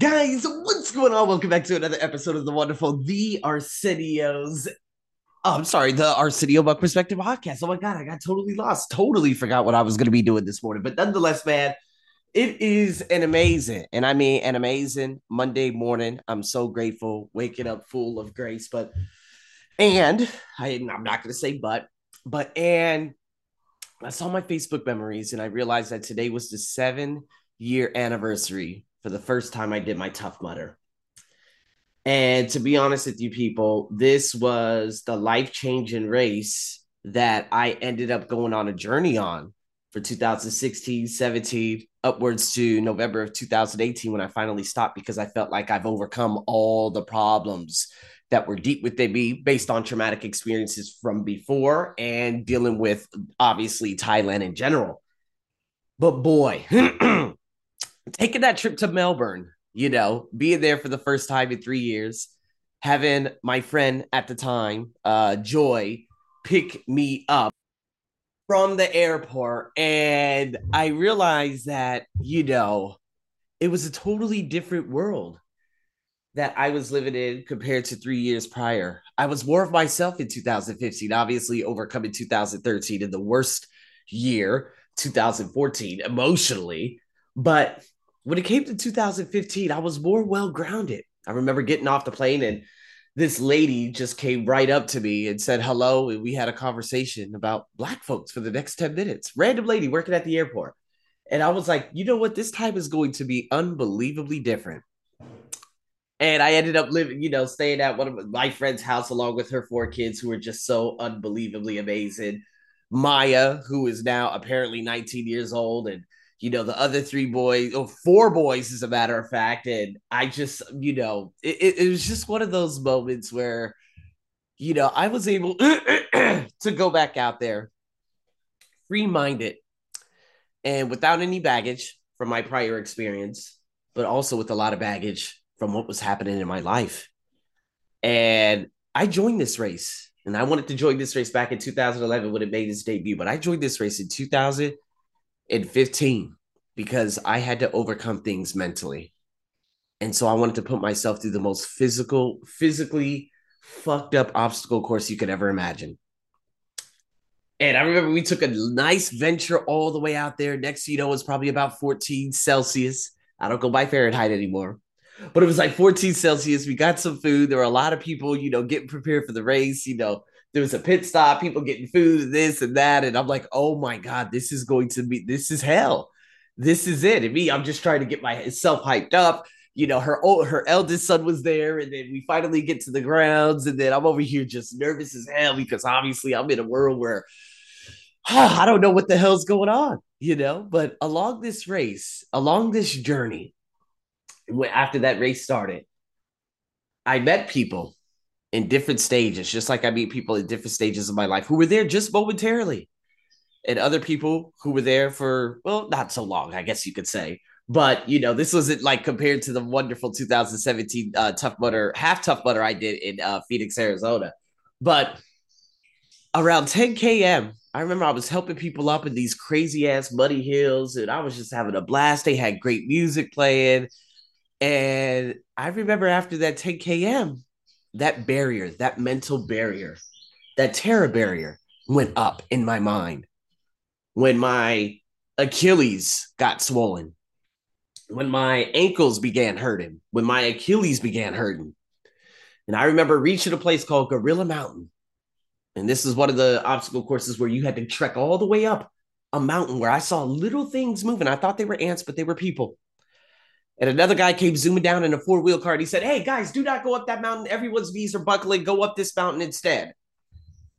Guys, what's going on? Welcome back to another episode of the wonderful The Arsenio's. Oh, I'm sorry, the Arsenio Buck Perspective podcast. Oh my God, I got totally lost. Totally forgot what I was going to be doing this morning. But nonetheless, man, it is an amazing, and I mean an amazing Monday morning. I'm so grateful, waking up full of grace. But, and I, I'm not going to say but, but, and I saw my Facebook memories and I realized that today was the seven year anniversary for the first time I did my Tough Mudder. And to be honest with you, people, this was the life changing race that I ended up going on a journey on for 2016, 17, upwards to November of 2018 when I finally stopped because I felt like I've overcome all the problems that were deep within me based on traumatic experiences from before and dealing with obviously Thailand in general. But boy, taking that trip to Melbourne, you know, being there for the first time in three years, having my friend at the time, uh, Joy, pick me up from the airport. And I realized that, you know, it was a totally different world that I was living in compared to three years prior. I was more of myself in 2015, obviously overcoming 2013 in the worst year, 2014, emotionally. But when it came to 2015, I was more well grounded. I remember getting off the plane and this lady just came right up to me and said hello. And we had a conversation about black folks for the next 10 minutes. Random lady working at the airport. And I was like, you know what? This time is going to be unbelievably different. And I ended up living, you know, staying at one of my friend's house along with her four kids who were just so unbelievably amazing. Maya, who is now apparently 19 years old, and you know, the other three boys, or four boys, as a matter of fact. And I just, you know, it, it was just one of those moments where, you know, I was able to go back out there, free minded, and without any baggage from my prior experience, but also with a lot of baggage from what was happening in my life. And I joined this race, and I wanted to join this race back in 2011 when it made its debut, but I joined this race in 2000 in 15 because I had to overcome things mentally. And so I wanted to put myself through the most physical, physically fucked up obstacle course you could ever imagine. And I remember we took a nice venture all the way out there. Next, you know, it was probably about 14 Celsius. I don't go by Fahrenheit anymore, but it was like 14 Celsius. We got some food. There were a lot of people, you know, getting prepared for the race. You know, there was a pit stop, people getting food, this and that. And I'm like, oh my God, this is going to be, this is hell. This is it. And me, I'm just trying to get myself hyped up. You know, her old, her eldest son was there, and then we finally get to the grounds, and then I'm over here just nervous as hell because obviously I'm in a world where oh, I don't know what the hell's going on, you know. But along this race, along this journey, after that race started, I met people in different stages, just like I meet people in different stages of my life who were there just momentarily. And other people who were there for, well, not so long, I guess you could say. But, you know, this wasn't like compared to the wonderful 2017 uh, Tough Mudder, half Tough Mudder I did in uh, Phoenix, Arizona. But around 10 km, I remember I was helping people up in these crazy ass muddy hills and I was just having a blast. They had great music playing. And I remember after that 10 km, that barrier, that mental barrier, that terror barrier went up in my mind when my Achilles got swollen, when my ankles began hurting, when my Achilles began hurting. And I remember reaching a place called Gorilla Mountain. And this is one of the obstacle courses where you had to trek all the way up a mountain where I saw little things moving. I thought they were ants, but they were people. And another guy came zooming down in a four wheel car. And he said, Hey, guys, do not go up that mountain. Everyone's knees are buckling. Go up this mountain instead.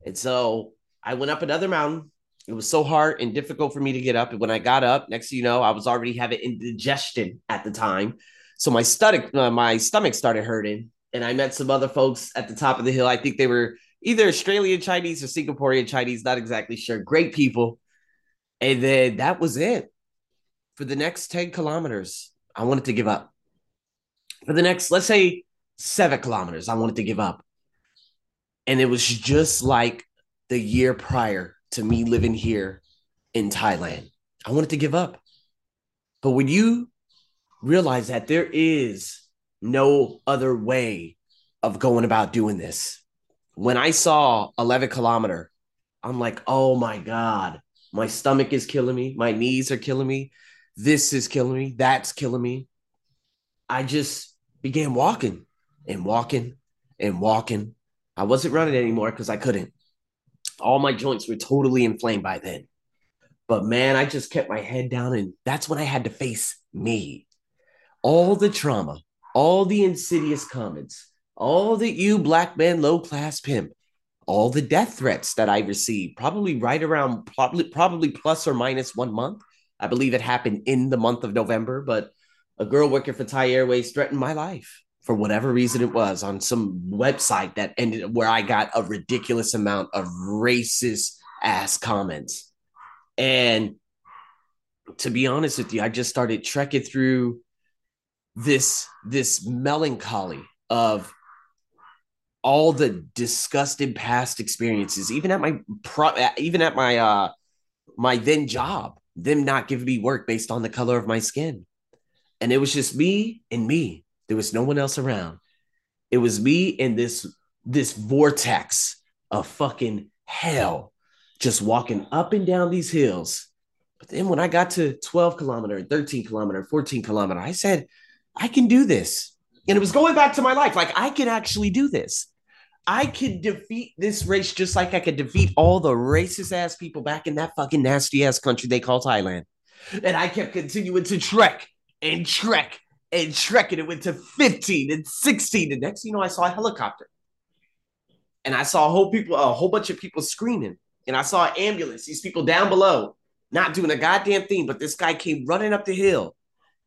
And so I went up another mountain. It was so hard and difficult for me to get up. And when I got up, next you know, I was already having indigestion at the time. So my stomach, uh, my stomach started hurting. And I met some other folks at the top of the hill. I think they were either Australian Chinese or Singaporean Chinese, not exactly sure. Great people. And then that was it for the next 10 kilometers. I wanted to give up. For the next, let's say, seven kilometers, I wanted to give up. And it was just like the year prior to me living here in Thailand. I wanted to give up. But when you realize that there is no other way of going about doing this. When I saw 11 kilometer, I'm like, oh my God, my stomach is killing me. My knees are killing me. This is killing me. That's killing me. I just began walking and walking and walking. I wasn't running anymore because I couldn't. All my joints were totally inflamed by then. But man, I just kept my head down, and that's when I had to face me. All the trauma, all the insidious comments, all the you black man, low class pimp, all the death threats that I received, probably right around probably probably plus or minus one month. I believe it happened in the month of November, but a girl working for Thai Airways threatened my life for whatever reason it was on some website that ended where I got a ridiculous amount of racist ass comments. And to be honest with you, I just started trekking through this this melancholy of all the disgusted past experiences, even at my pro, even at my uh my then job, them not giving me work based on the color of my skin. And it was just me and me. There was no one else around. It was me in this this vortex of fucking hell, just walking up and down these hills. But then when I got to 12 kilometer, 13 kilometer, 14 kilometer, I said, I can do this. And it was going back to my life. Like I can actually do this. I could defeat this race just like I could defeat all the racist ass people back in that fucking nasty ass country they call Thailand. And I kept continuing to trek and trek and trek, and it went to 15 and 16. And next, you know, I saw a helicopter. And I saw a whole people, a whole bunch of people screaming. And I saw an ambulance, these people down below, not doing a goddamn thing. But this guy came running up the hill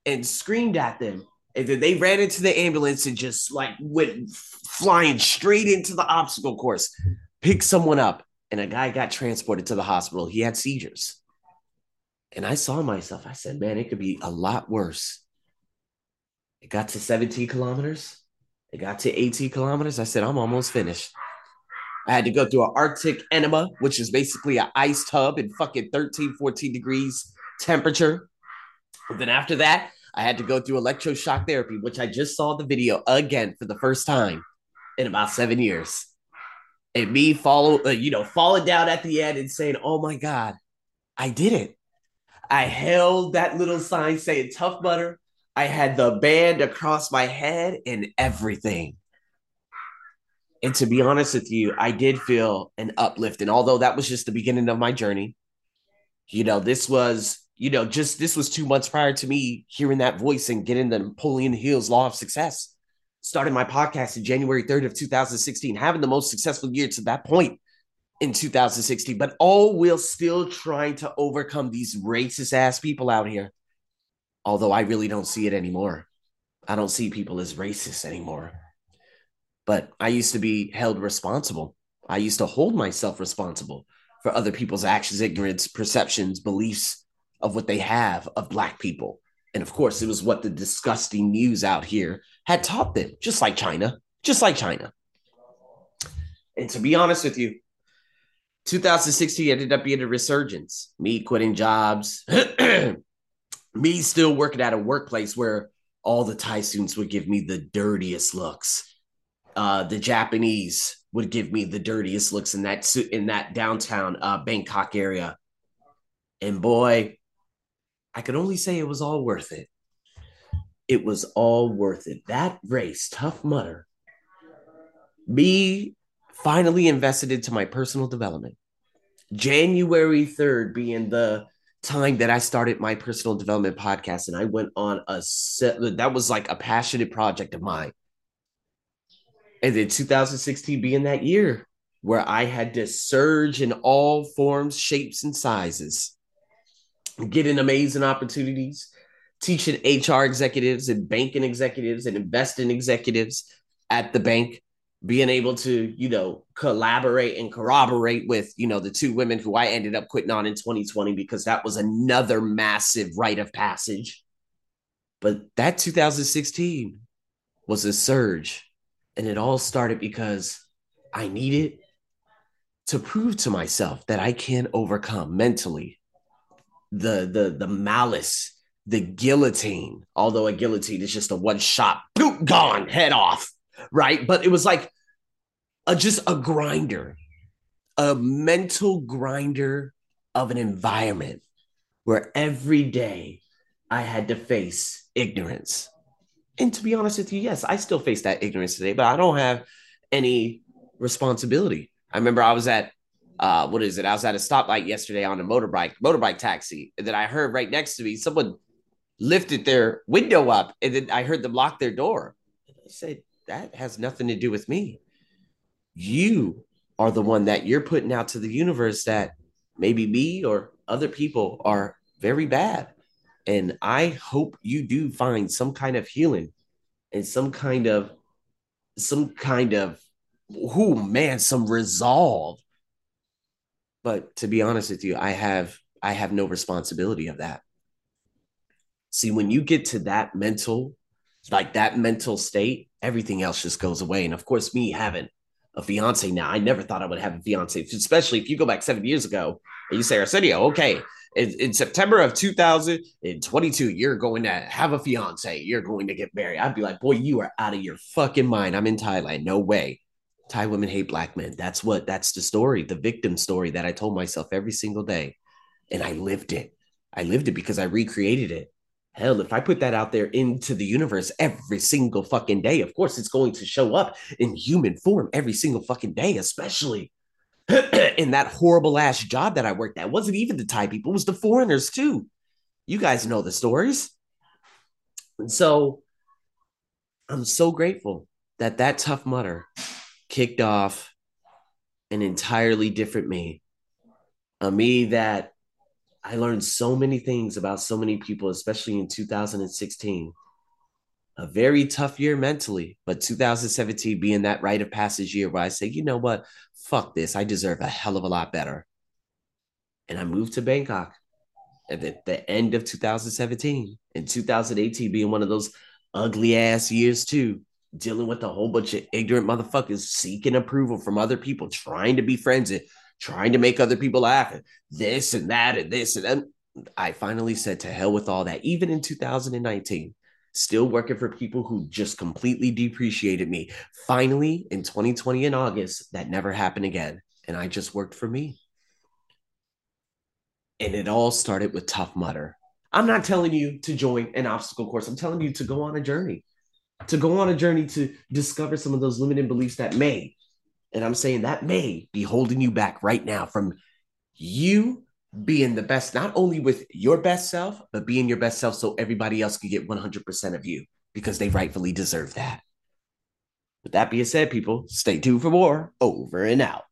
and screamed at them. And then they ran into the ambulance and just like went flying straight into the obstacle course, picked someone up, and a guy got transported to the hospital. He had seizures. And I saw myself, I said, man, it could be a lot worse. It got to 17 kilometers. It got to 18 kilometers. I said, I'm almost finished. I had to go through an Arctic enema, which is basically an ice tub in fucking 13, 14 degrees temperature. And then after that, I had to go through electroshock therapy, which I just saw the video again for the first time in about seven years. And me follow, uh, you know, falling down at the end and saying, "Oh my god, I did it! I held that little sign saying Tough Mudder. I had the band across my head and everything." And to be honest with you, I did feel an uplift. And although that was just the beginning of my journey, you know, this was you know, just this was two months prior to me hearing that voice and getting the Napoleon Hill's Law of Success. Started my podcast in January 3rd of 2016, having the most successful year to that point in 2016, but all while still trying to overcome these racist ass people out here. Although I really don't see it anymore. I don't see people as racist anymore. But I used to be held responsible. I used to hold myself responsible for other people's actions, ignorance, perceptions, beliefs, of what they have of black people. And of course, it was what the disgusting news out here had taught them, just like China, just like China. And to be honest with you, 2016 ended up being a resurgence. Me quitting jobs, me still working at a workplace where all the Thai students would give me the dirtiest looks. Uh, the Japanese would give me the dirtiest looks in that in that downtown uh, Bangkok area. And boy, I could only say it was all worth it. It was all worth it. That race, Tough Mudder, me finally invested into my personal development. January 3rd being the time that I started my personal development podcast, and I went on a set that was like a passionate project of mine. And then 2016 being that year where I had to surge in all forms, shapes, and sizes getting amazing opportunities, teaching HR executives and banking executives and investing executives at the bank, being able to, you know, collaborate and corroborate with, you know, the two women who I ended up quitting on in 2020 because that was another massive rite of passage. But that 2016 was a surge. And it all started because I needed to prove to myself that I can overcome mentally, the the the malice the guillotine, although a guillotine is just a one shot, boom, gone, head off, right? But it was like a, just a grinder, a mental grinder of an environment where every day I had to face ignorance. And to be honest with you, yes, I still face that ignorance today, but I don't have any responsibility. I remember I was at uh, what is it? I was at a stoplight yesterday on a motorbike, motorbike taxi, and then I heard right next to me someone lifted their window up, and then I heard them lock their door. I said, "That has nothing to do with me. You are the one that you're putting out to the universe that maybe me or other people are very bad." And I hope you do find some kind of healing and some kind of some kind of who man, some resolve. But to be honest with you, I have I have no responsibility of that. See, when you get to that mental, like that mental state, everything else just goes away. And of course, me having a fiance now, I never thought I would have a fiance, especially if you go back seven years ago and you say, Arsenio, okay, in, in September of 2022, you're going to have a fiance, you're going to get married. I'd be like, boy, you are out of your fucking mind. I'm in Thailand. No way. Thai women hate black men. That's what that's the story, the victim story that I told myself every single day. And I lived it. I lived it because I recreated it. Hell, if I put that out there into the universe every single fucking day, of course it's going to show up in human form every single fucking day, especially in that horrible ass job that I worked at. Wasn't even the Thai people, it was the foreigners too. You guys know the stories. And so I'm so grateful that that Tough Mudder kicked off an entirely different me. A me that I learned so many things about so many people, especially in 2016. A very tough year mentally, but 2017 being that rite of passage year where I say, you know what? Fuck this. I deserve a hell of a lot better. And I moved to Bangkok at the, the end of 2017 and 2018 being one of those ugly ass years too dealing with a whole bunch of ignorant motherfuckers seeking approval from other people, trying to be friends trying to make other people laugh and this and that and this and then I finally said to hell with all that. Even in 2019, still working for people who just completely depreciated me. Finally, in 2020 in August, that never happened again. And I just worked for me. And it all started with Tough Mudder. I'm not telling you to join an obstacle course. I'm telling you to go on a journey to go on a journey to discover some of those limiting beliefs that may, and I'm saying that may be holding you back right now from you being the best, not only with your best self, but being your best self so everybody else can get 100% of you because they rightfully deserve that. With that being said, people, stay tuned for more. Over and out.